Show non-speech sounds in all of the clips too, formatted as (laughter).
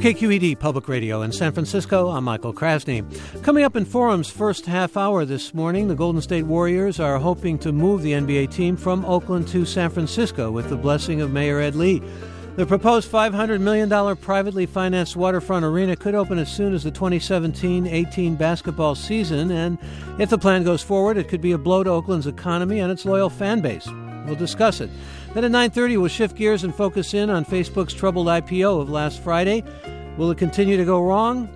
From KQED Public Radio in San Francisco, I'm Michael Krasny. Coming up in Forum's first half hour this morning, the Golden State Warriors are hoping to move the NBA team from Oakland to San Francisco with the blessing of Mayor Ed Lee. The proposed $500 million privately financed waterfront arena could open as soon as the 2017 18 basketball season, and if the plan goes forward, it could be a blow to Oakland's economy and its loyal fan base. We'll discuss it. Then at 9:30 we'll shift gears and focus in on Facebook's troubled IPO of last Friday. Will it continue to go wrong?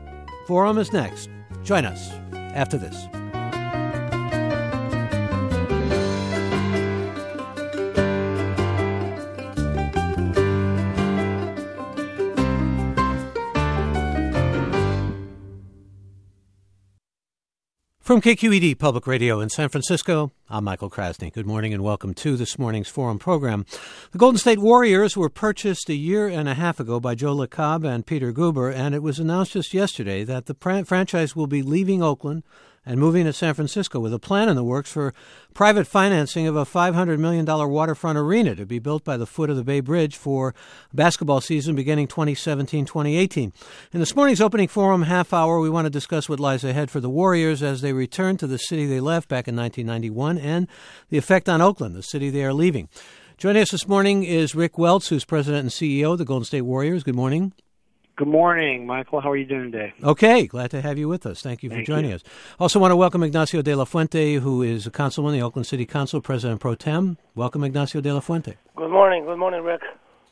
Forum is next. Join us after this. From KQED Public Radio in San Francisco, I'm Michael Krasny. Good morning and welcome to this morning's Forum program. The Golden State Warriors were purchased a year and a half ago by Joe Lacob and Peter Guber, and it was announced just yesterday that the franchise will be leaving Oakland and moving to San Francisco with a plan in the works for private financing of a $500 million waterfront arena to be built by the foot of the Bay Bridge for basketball season beginning 2017 2018. In this morning's opening forum half hour, we want to discuss what lies ahead for the Warriors as they return to the city they left back in 1991 and the effect on Oakland, the city they are leaving. Joining us this morning is Rick Welts, who's president and CEO of the Golden State Warriors. Good morning. Good morning, Michael. How are you doing today? Okay, glad to have you with us. Thank you for Thank joining you. us. Also, want to welcome Ignacio de la Fuente, who is a councilman, the Oakland City Council President Pro Tem. Welcome, Ignacio de la Fuente. Good morning. Good morning, Rick.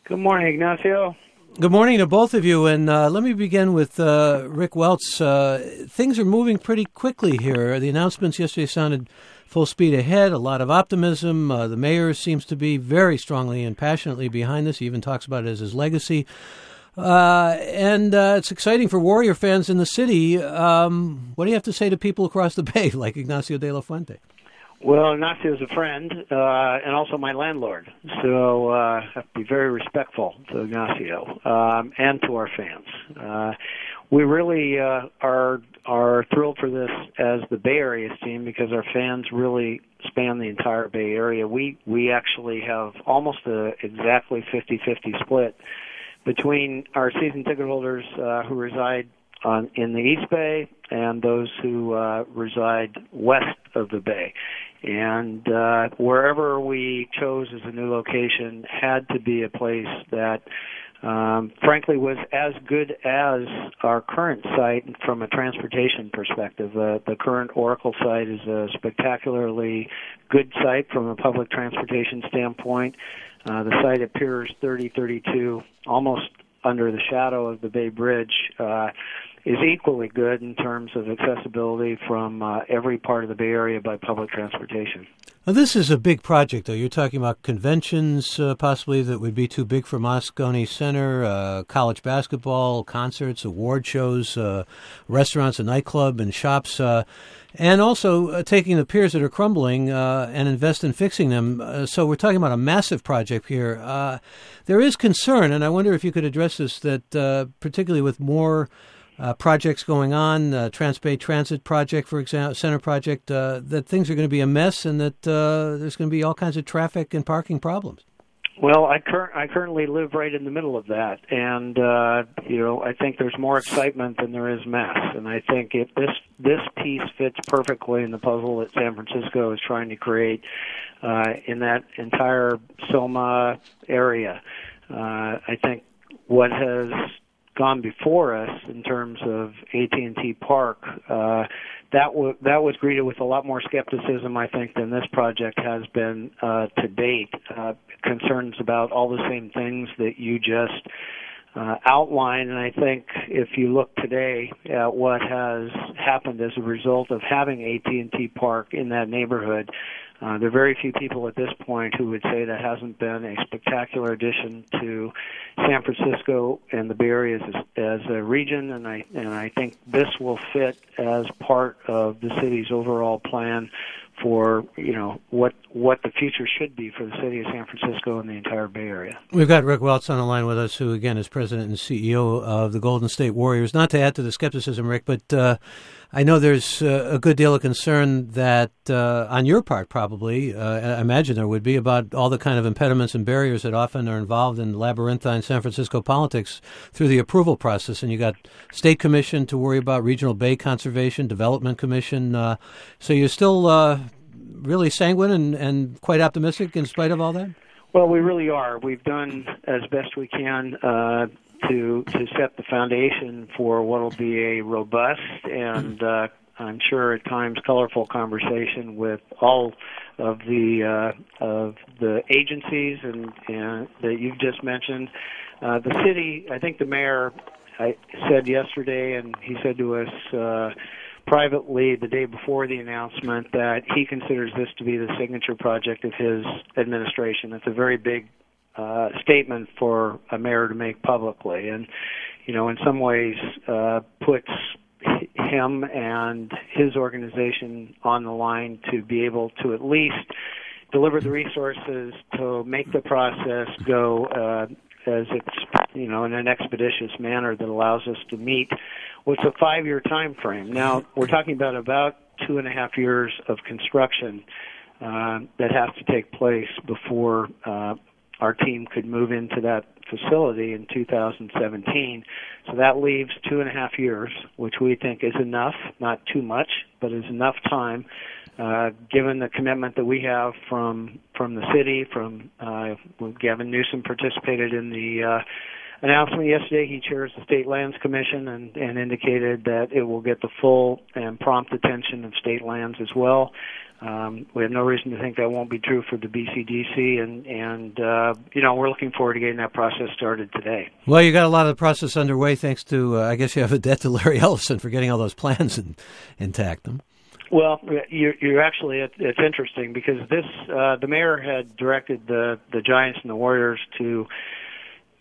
Good morning, Ignacio. Good morning to both of you, and uh, let me begin with uh, Rick Welts. Uh, things are moving pretty quickly here. The announcements yesterday sounded full speed ahead, a lot of optimism. Uh, the mayor seems to be very strongly and passionately behind this. He even talks about it as his legacy. Uh, and uh, it's exciting for Warrior fans in the city. Um, what do you have to say to people across the (laughs) bay, like Ignacio de la Fuente? Well, Ignacio is a friend uh, and also my landlord, so uh, I have to be very respectful to Ignacio um, and to our fans. Uh, we really uh, are are thrilled for this as the Bay Area team because our fans really span the entire Bay Area. We we actually have almost a exactly 50-50 split between our season ticket holders uh, who reside on in the East Bay and those who uh, reside west of the Bay. And uh, wherever we chose as a new location had to be a place that, um, frankly, was as good as our current site from a transportation perspective. Uh, the current Oracle site is a spectacularly good site from a public transportation standpoint. Uh, the site appears 3032, almost under the shadow of the Bay Bridge. Uh, is equally good in terms of accessibility from uh, every part of the Bay Area by public transportation. Now, this is a big project, though. You're talking about conventions, uh, possibly that would be too big for Moscone Center, uh, college basketball, concerts, award shows, uh, restaurants, a nightclub, and shops, uh, and also uh, taking the piers that are crumbling and invest in fixing them. so we're talking about a massive project here. there is concern, and I wonder if you could address this, that particularly with more uh, projects going on, uh, Transbay Transit project, for example, center project, uh, that things are going to be a mess and that uh, there's going to be all kinds of traffic and parking problems. Well, I, cur- I currently live right in the middle of that, and uh, you know I think there's more excitement than there is mess, and I think if this this piece fits perfectly in the puzzle that San Francisco is trying to create uh, in that entire Soma area. Uh, I think what has gone before us in terms of AT&T Park, uh, that w- that was greeted with a lot more skepticism, I think, than this project has been uh, to date. Uh, concerns about all the same things that you just uh, outlined, and I think if you look today at what has happened as a result of having AT&T Park in that neighborhood, uh, there are very few people at this point who would say that hasn't been a spectacular addition to San Francisco and the Bay Area as, as a region, and I and I think this will fit as part of the city's overall plan for you know what what the future should be for the city of San Francisco and the entire Bay Area. We've got Rick Welts on the line with us, who again is president and CEO of the Golden State Warriors. Not to add to the skepticism, Rick, but uh, I know there's uh, a good deal of concern that, uh, on your part, probably, uh, I imagine there would be about all the kind of impediments and barriers that often are involved in labyrinthine San Francisco politics through the approval process. And you got state commission to worry about, regional bay conservation, development commission. Uh, so you're still uh, really sanguine and, and quite optimistic in spite of all that. Well, we really are. We've done as best we can uh, to to set the foundation for what will be a robust and uh, I'm sure at times colorful conversation with all of the uh, of the agencies and, and that you've just mentioned. Uh, the city, I think the mayor, I said yesterday, and he said to us uh, privately the day before the announcement that he considers this to be the signature project of his administration. It's a very big uh, statement for a mayor to make publicly, and you know, in some ways, uh, puts him and his organization on the line to be able to at least deliver the resources to make the process go uh, as it's you know in an expeditious manner that allows us to meet what's a five year time frame. Now we're talking about about two and a half years of construction uh, that has to take place before uh, our team could move into that facility in 2017. So that leaves two and a half years, which we think is enough, not too much, but is enough time, uh, given the commitment that we have from from the city. From uh, Gavin Newsom participated in the uh, announcement yesterday. He chairs the State Lands Commission and, and indicated that it will get the full and prompt attention of state lands as well. Um, we have no reason to think that won't be true for the BCDC, and and uh, you know we're looking forward to getting that process started today. Well, you got a lot of the process underway thanks to uh, I guess you have a debt to Larry (laughs) Ellison for getting all those plans in, intact. Them. Well, you're, you're actually it's, it's interesting because this uh, the mayor had directed the the Giants and the Warriors to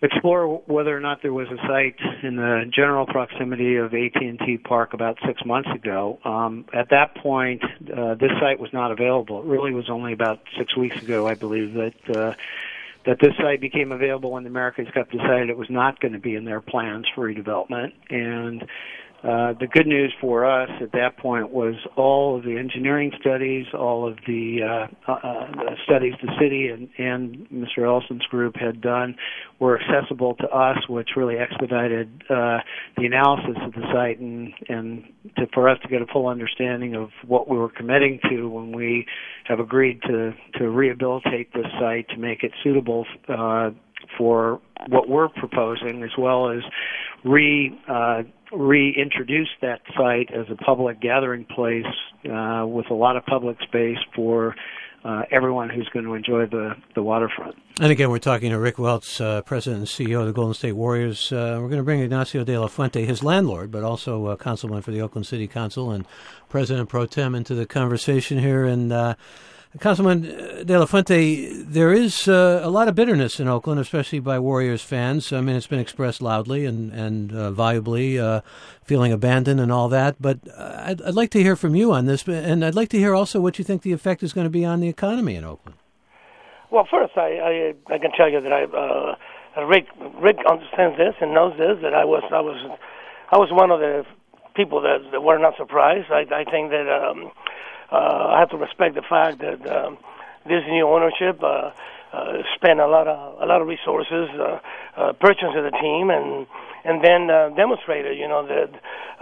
explore whether or not there was a site in the general proximity of AT&T Park about six months ago. Um, at that point, uh, this site was not available. It really was only about six weeks ago, I believe, that uh, that this site became available when the America's Cup decided it was not going to be in their plans for redevelopment. And uh, the good news for us at that point was all of the engineering studies, all of the, uh, uh, uh studies the city and, and Mr. Ellison's group had done were accessible to us, which really expedited uh, the analysis of the site and, and to, for us to get a full understanding of what we were committing to when we have agreed to, to rehabilitate this site to make it suitable uh, for what we're proposing, as well as re reintroduce that site as a public gathering place uh, with a lot of public space for uh, everyone who's going to enjoy the, the waterfront. And again, we're talking to Rick Welts, uh, President and CEO of the Golden State Warriors. Uh, we're going to bring Ignacio de la Fuente, his landlord, but also uh, councilman for the Oakland City Council and President Pro Tem, into the conversation here. And uh, Councilman De La Fuente, there is uh, a lot of bitterness in Oakland, especially by Warriors fans. I mean, it's been expressed loudly and and uh, volubly, uh, feeling abandoned and all that. But uh, I'd, I'd like to hear from you on this, and I'd like to hear also what you think the effect is going to be on the economy in Oakland. Well, first, I I, I can tell you that I uh, Rick Rick understands this and knows this that I was I was I was one of the people that, that were not surprised. I, I think that. Um, I have to respect the fact that um, this new ownership uh, uh, spent a lot of a lot of resources uh, uh, purchasing the team and and then uh, demonstrated, you know, that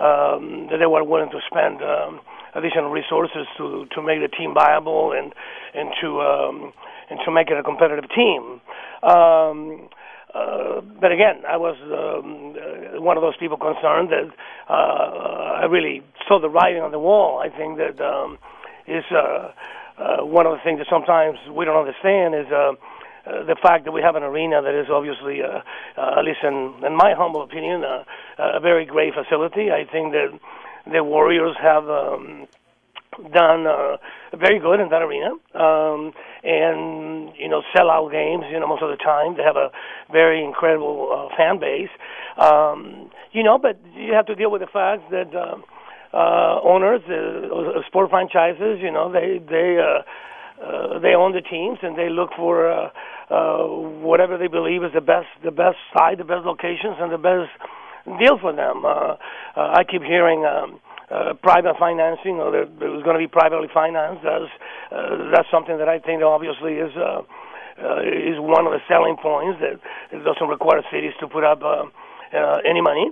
um, that they were willing to spend um, additional resources to to make the team viable and and to um, and to make it a competitive team. Um, uh, but again, I was um, uh, one of those people concerned that uh, I really saw the writing on the wall. I think that um, is uh, uh, one of the things that sometimes we don't understand is uh, uh, the fact that we have an arena that is obviously, uh, uh, at least in, in my humble opinion, uh, a very great facility. I think that the Warriors have um, done uh, very good in that arena, um, and you know, sell out games. You know, most of the time they have a very incredible uh, fan base. Um, you know, but you have to deal with the fact that. Uh, uh, owners, uh, sport franchises, you know, they they uh, uh, they own the teams and they look for uh, uh, whatever they believe is the best the best side, the best locations, and the best deal for them. Uh, uh, I keep hearing. Um, uh, private financing, or there, it was going to be privately financed. That's uh, that's something that I think obviously is uh, uh, is one of the selling points that it doesn't require cities to put up uh, uh, any money.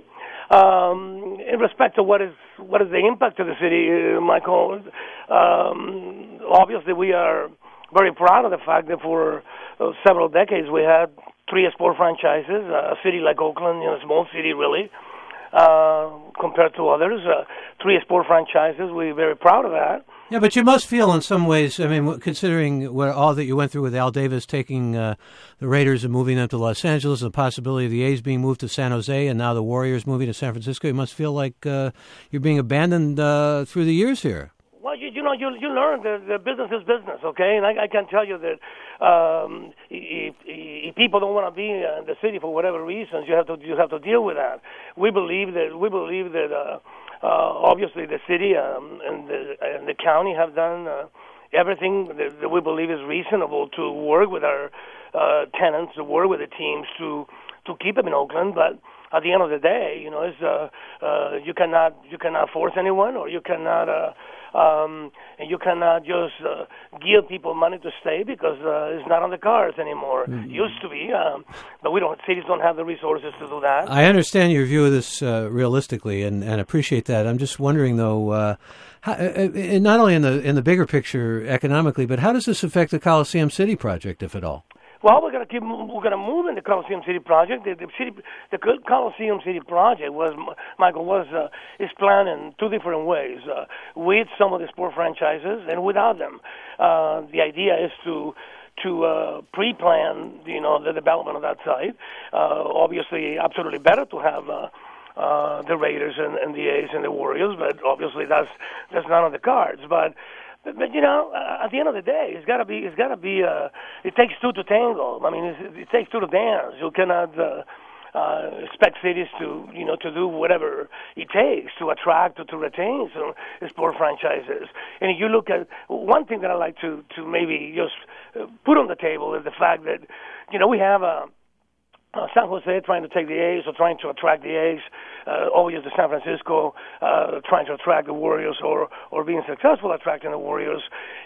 Um, in respect to what is what is the impact of the city, uh, Michael, um, obviously we are very proud of the fact that for uh, several decades we had three sport franchises. A city like Oakland, you know, a small city really, uh, compared to others, uh, three sport franchises. We're very proud of that. Yeah, but you must feel in some ways. I mean, considering what all that you went through with Al Davis taking uh, the Raiders and moving them to Los Angeles, the possibility of the A's being moved to San Jose, and now the Warriors moving to San Francisco, you must feel like uh, you're being abandoned uh, through the years here. Well, you, you know, you you learn that the business is business, okay? And I, I can tell you that um, if, if people don't want to be in the city for whatever reasons, you have to you have to deal with that. We believe that we believe that. Uh, uh, obviously, the city um, and, the, and the county have done uh, everything that, that we believe is reasonable to work with our uh, tenants, to work with the teams to to keep them in Oakland. But at the end of the day, you know, it's uh, uh, you cannot you cannot force anyone, or you cannot. Uh, um, and you cannot just uh, give people money to stay because uh, it's not on the cards anymore. Mm-hmm. Used to be, um, but we don't. Cities don't have the resources to do that. I understand your view of this uh, realistically, and, and appreciate that. I'm just wondering though. Uh, how, uh, uh, not only in the in the bigger picture economically, but how does this affect the Coliseum City project, if at all? Well, we're going to keep. We're going to move in the Coliseum City project. The, the city, the Coliseum City project was Michael was uh, is planned in two different ways. Uh, with some of the sport franchises and without them. Uh, the idea is to to uh, pre-plan, you know, the development of that site. Uh, obviously, absolutely better to have. Uh, uh, the Raiders and, and the A's and the Warriors, but obviously that's that's none of the cards. But but, but you know, uh, at the end of the day, it's got to be. It's got to be. Uh, it takes two to tango. I mean, it takes two to dance. You cannot. Uh, uh, expect cities to you know to do whatever it takes to attract or to retain some sport franchises. And if you look at one thing that I like to to maybe just uh, put on the table is the fact that you know we have a uh, San Jose trying to take the A's or trying to attract the A's, uh, always to San Francisco uh, trying to attract the Warriors or or being successful attracting the Warriors.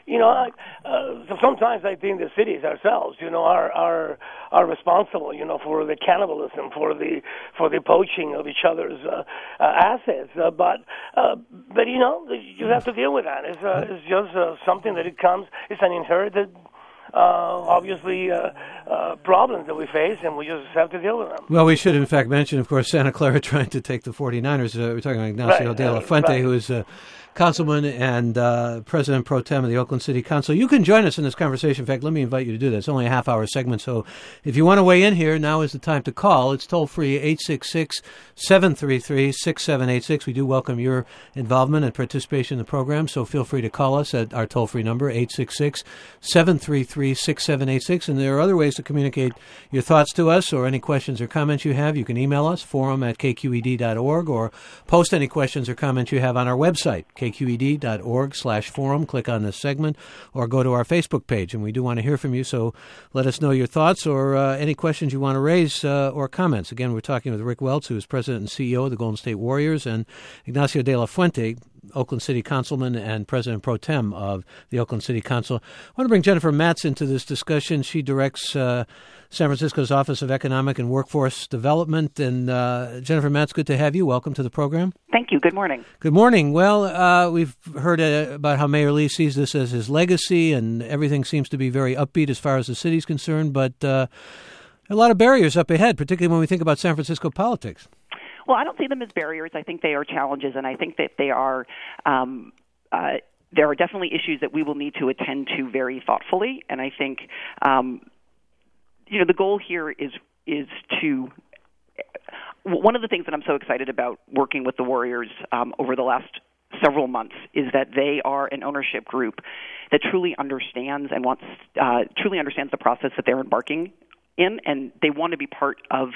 You know, I, uh, so sometimes I think the cities ourselves, you know, are are are responsible, you know, for the cannibalism, for the for the poaching of each other's uh, uh, assets. Uh, but uh, but you know, you have to deal with that. It's uh, it's just uh, something that it comes. It's an inherited uh, obviously uh, uh, problems that we face, and we just have to deal with them. Well, we should, in fact, mention, of course, Santa Clara (laughs) trying to take the 49ers. Uh, we're talking about Ignacio right, de la Fuente, right. who is uh, councilman and uh, president pro tem of the Oakland City Council. You can join us in this conversation. In fact, let me invite you to do that. It's only a half hour segment, so if you want to weigh in here, now is the time to call. It's toll free 866 733 6786. We do welcome your involvement and participation in the program, so feel free to call us at our toll free number 866 733 6786. And there are other ways to communicate your thoughts to us or any questions or comments you have. You can email us, forum at kqed.org, or post any questions or comments you have on our website, kqed.org slash forum. Click on this segment or go to our Facebook page. And we do want to hear from you, so let us know your thoughts or uh, any questions you want to raise uh, or comments. Again, we're talking with Rick Welts, who is president and CEO of the Golden State Warriors, and Ignacio de la Fuente, Oakland City Councilman and President Pro Tem of the Oakland City Council. I want to bring Jennifer Matz into this discussion. She directs uh, San Francisco's Office of Economic and Workforce Development. And uh, Jennifer Matz, good to have you. Welcome to the program. Thank you. Good morning. Good morning. Well, uh, we've heard uh, about how Mayor Lee sees this as his legacy, and everything seems to be very upbeat as far as the city's concerned. But uh, a lot of barriers up ahead, particularly when we think about San Francisco politics. Well, I don't see them as barriers. I think they are challenges, and I think that they are. Um, uh, there are definitely issues that we will need to attend to very thoughtfully, and I think, um, you know, the goal here is is to one of the things that I'm so excited about working with the Warriors um, over the last several months is that they are an ownership group that truly understands and wants uh, truly understands the process that they're embarking in, and they want to be part of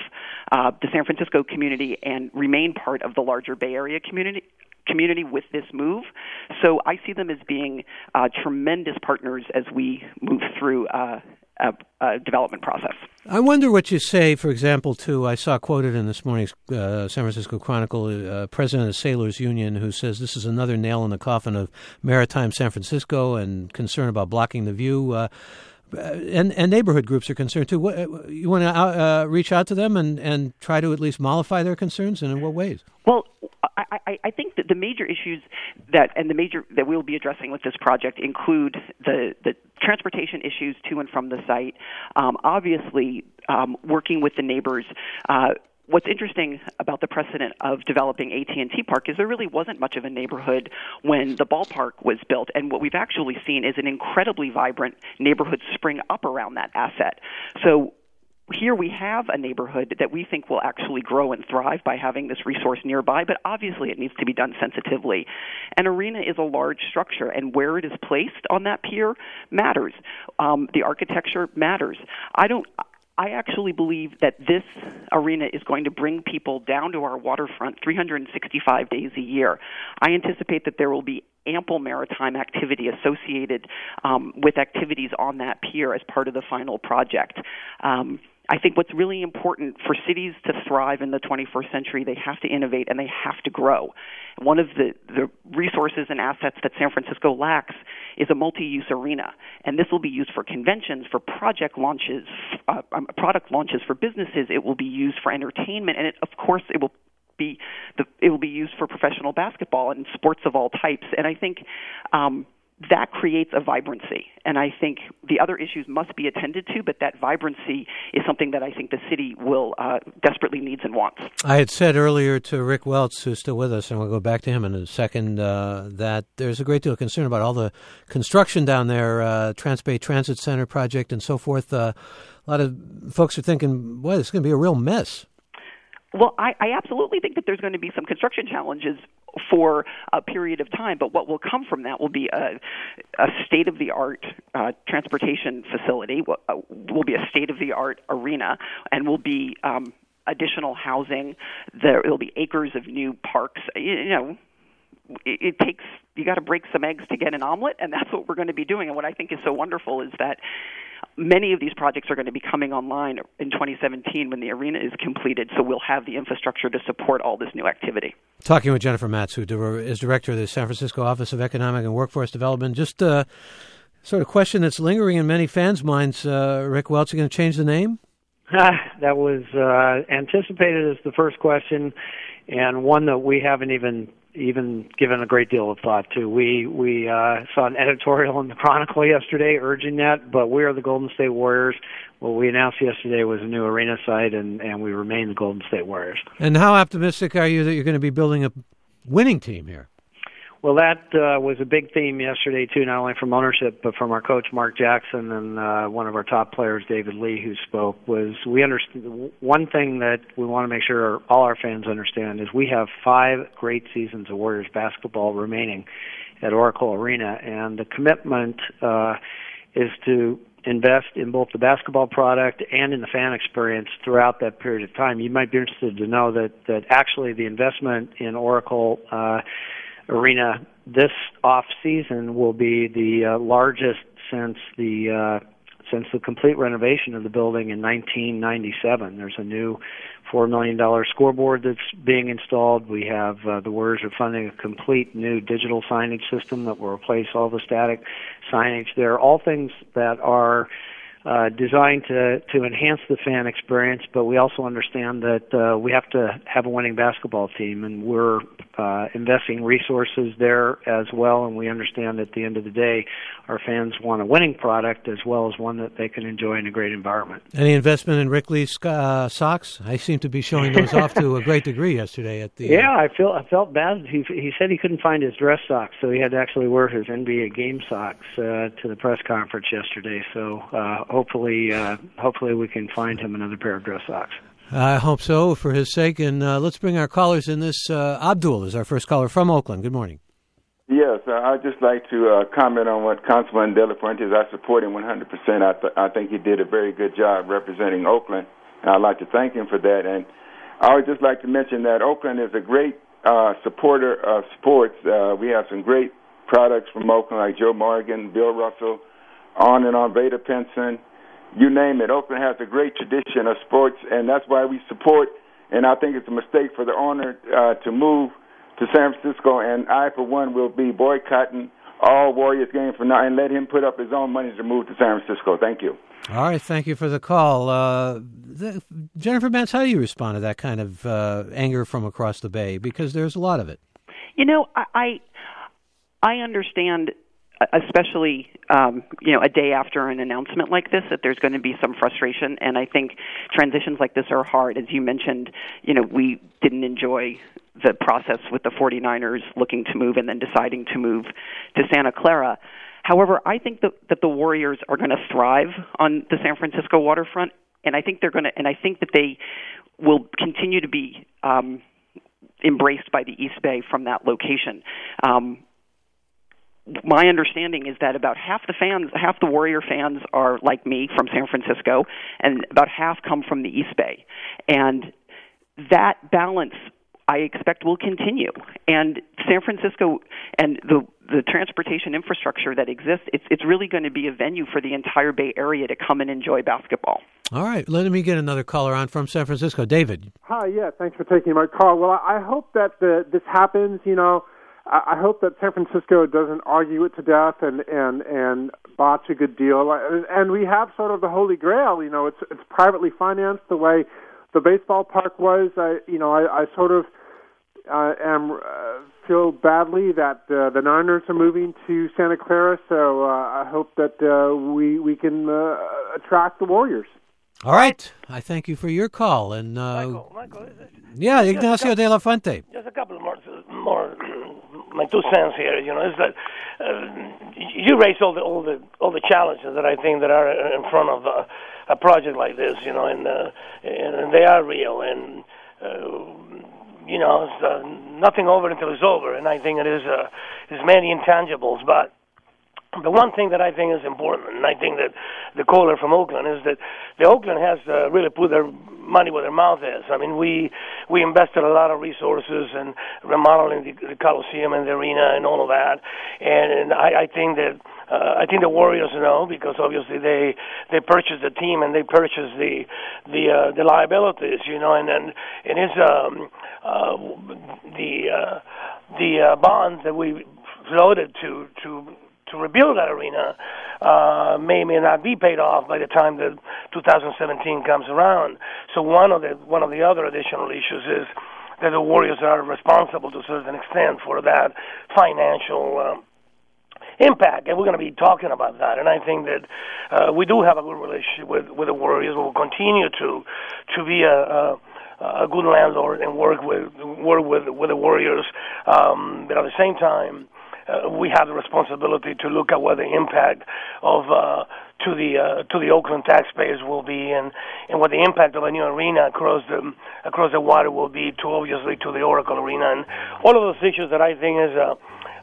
uh, the San Francisco community and remain part of the larger Bay Area community community with this move. So I see them as being uh, tremendous partners as we move through uh, uh, uh, development process. I wonder what you say, for example, to I saw quoted in this morning's uh, San Francisco Chronicle, uh, president of the Sailors Union, who says this is another nail in the coffin of maritime San Francisco and concern about blocking the view. Uh, and, and neighborhood groups are concerned too. What, you want to uh, reach out to them and, and try to at least mollify their concerns, and in what ways? Well, I, I, I think that the major issues that and the major that we'll be addressing with this project include the the transportation issues to and from the site. Um, obviously, um, working with the neighbors. Uh, what's interesting about the precedent of developing AT&T Park is there really wasn't much of a neighborhood when the ballpark was built and what we've actually seen is an incredibly vibrant neighborhood spring up around that asset. So here we have a neighborhood that we think will actually grow and thrive by having this resource nearby, but obviously it needs to be done sensitively. An arena is a large structure, and where it is placed on that pier matters. Um, the architecture matters. I don't. I actually believe that this arena is going to bring people down to our waterfront 365 days a year. I anticipate that there will be ample maritime activity associated um, with activities on that pier as part of the final project. Um, I think what's really important for cities to thrive in the 21st century, they have to innovate and they have to grow. One of the, the resources and assets that San Francisco lacks is a multi-use arena, and this will be used for conventions, for project launches, uh, um, product launches for businesses. It will be used for entertainment, and it, of course, it will be the, it will be used for professional basketball and sports of all types. And I think um, that creates a vibrancy. And I think the other issues must be attended to, but that vibrancy is something that I think the city will uh, desperately needs and wants. I had said earlier to Rick Welts, who's still with us, and we'll go back to him in a second, uh, that there's a great deal of concern about all the construction down there, uh, Transbay Transit Center project and so forth. Uh, a lot of folks are thinking, boy, this is going to be a real mess. Well, I, I absolutely think that there's going to be some construction challenges for a period of time, but what will come from that will be a, a state of the art uh, transportation facility, will, uh, will be a state of the art arena, and will be um, additional housing. There will be acres of new parks. You, you know, it, it takes you got to break some eggs to get an omelet, and that's what we're going to be doing. And what I think is so wonderful is that many of these projects are going to be coming online in 2017 when the arena is completed, so we'll have the infrastructure to support all this new activity. Talking with Jennifer Matz, who is director of the San Francisco Office of Economic and Workforce Development. Just a uh, sort of question that's lingering in many fans' minds. Uh, Rick Welts, are going to change the name? (laughs) that was uh, anticipated as the first question, and one that we haven't even even given a great deal of thought to. We we uh, saw an editorial in the Chronicle yesterday urging that, but we are the Golden State Warriors. What we announced yesterday was a new arena site, and and we remain the Golden State Warriors. And how optimistic are you that you're going to be building a winning team here? Well, that uh, was a big theme yesterday too, not only from ownership but from our coach Mark Jackson and uh, one of our top players, David Lee, who spoke. Was we understand one thing that we want to make sure all our fans understand is we have five great seasons of Warriors basketball remaining at Oracle Arena, and the commitment uh, is to invest in both the basketball product and in the fan experience throughout that period of time. You might be interested to know that that actually the investment in Oracle. Uh, arena this off season will be the uh, largest since the uh, since the complete renovation of the building in 1997. There's a new four million dollar scoreboard that's being installed. We have uh, the Warriors are funding a complete new digital signage system that will replace all the static signage. There are all things that are uh, designed to to enhance the fan experience, but we also understand that uh, we have to have a winning basketball team, and we're uh, investing resources there as well. And we understand that at the end of the day, our fans want a winning product as well as one that they can enjoy in a great environment. Any investment in Wrigley's uh, socks? I seem to be showing those off to a great degree yesterday at the. (laughs) Yeah, I feel I felt bad. He he said he couldn't find his dress socks, so he had to actually wear his NBA game socks uh, to the press conference yesterday. So. Uh, hopefully, uh, hopefully we can find him another pair of dress socks. I hope so for his sake. And uh, let's bring our callers in. This uh, Abdul is our first caller from Oakland. Good morning. Yes, uh, I'd just like to uh, comment on what Councilman De La Fuentes. I support him 100%. I, th- I think he did a very good job representing Oakland, and I'd like to thank him for that. And I would just like to mention that Oakland is a great uh, supporter of sports. Uh, we have some great products from Oakland, like Joe Morgan, Bill Russell, on and on, Vada Pinson, you name it. Oakland has a great tradition of sports, and that's why we support. And I think it's a mistake for the owner uh, to move to San Francisco. And I, for one, will be boycotting all Warriors games from now and let him put up his own money to move to San Francisco. Thank you. All right, thank you for the call. Uh, the, Jennifer Matz, how do you respond to that kind of uh, anger from across the bay? Because there's a lot of it. You know, I I, I understand especially um, you know a day after an announcement like this that there's going to be some frustration. And i think transitions like this are hard. As you mentioned you know we didn't enjoy the process with the 49ers looking to move and then deciding to move to santa clara. However i think that, that the warriors are going to thrive on the san francisco waterfront. And i think they're going to and i think that they will continue to be um, embraced by the east bay from that location. Um, my understanding is that about half the fans, half the Warrior fans are like me from San Francisco, and about half come from the East Bay. And that balance, I expect, will continue. And San Francisco and the the transportation infrastructure that exists, it's it's really going to be a venue for the entire Bay Area to come and enjoy basketball. All right, let me get another caller on from San Francisco, David. Hi, yeah, thanks for taking my call. Well, I hope that the, this happens. You know I hope that San Francisco doesn't argue it to death and and and botch a good deal. And we have sort of the holy grail. You know, it's it's privately financed the way the baseball park was. I you know I, I sort of uh, am uh, feel badly that uh, the Niners are moving to Santa Clara. So uh, I hope that uh, we we can uh, attract the Warriors. All right, I thank you for your call and. Uh, Michael, Michael, yeah, Ignacio de la Fuente. Just a couple more more my two cents here. You know, is that uh, you raise all the all the all the challenges that I think that are in front of uh, a project like this. You know, and uh, and they are real and. Uh, you know, it's, uh, nothing over until it's over, and I think it is uh, there's many intangibles, but the one thing that I think is important, and I think that the caller from Oakland is that the Oakland has uh, really put their money where their mouth is. I mean, we we invested a lot of resources in remodeling the, the Coliseum and the arena and all of that, and, and I, I think that. Uh, I think the Warriors know because obviously they they purchased the team and they purchased the the uh, the liabilities, you know, and and it is um, uh, the uh, the uh, bonds that we floated to to to rebuild that arena uh, may may not be paid off by the time that 2017 comes around. So one of the one of the other additional issues is that the Warriors are responsible to a certain extent for that financial. Um, impact, and we're going to be talking about that. And I think that uh, we do have a good relationship with with the Warriors. We'll continue to to be a, a a good landlord and work with work with with the Warriors. Um, but at the same time, uh, we have the responsibility to look at what the impact of uh, to the uh, to the Oakland taxpayers will be, and and what the impact of a new arena across the across the water will be to obviously to the Oracle Arena, and all of those issues that I think is uh,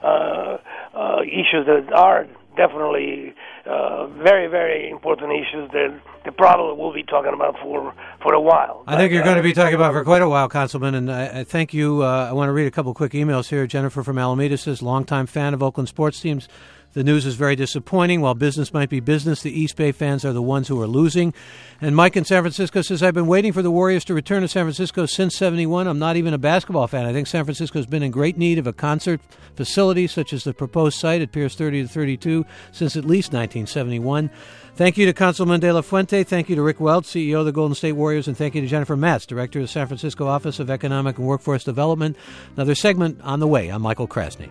uh, uh, issues that are definitely uh, very, very important issues that the probably will be talking about for for a while. I think you're going to be talking about for quite a while, Councilman. And I, I thank you. Uh, I want to read a couple quick emails here. Jennifer from Alameda says, longtime fan of Oakland sports teams. The news is very disappointing. While business might be business, the East Bay fans are the ones who are losing. And Mike in San Francisco says, I've been waiting for the Warriors to return to San Francisco since 71. I'm not even a basketball fan. I think San Francisco has been in great need of a concert facility such as the proposed site at Piers 30 to 32 since at least 1971. Thank you to Councilman De La Fuente. Thank you to Rick Welts, CEO of the Golden State Warriors. And thank you to Jennifer Matz, Director of the San Francisco Office of Economic and Workforce Development. Another segment on the way. I'm Michael Krasny.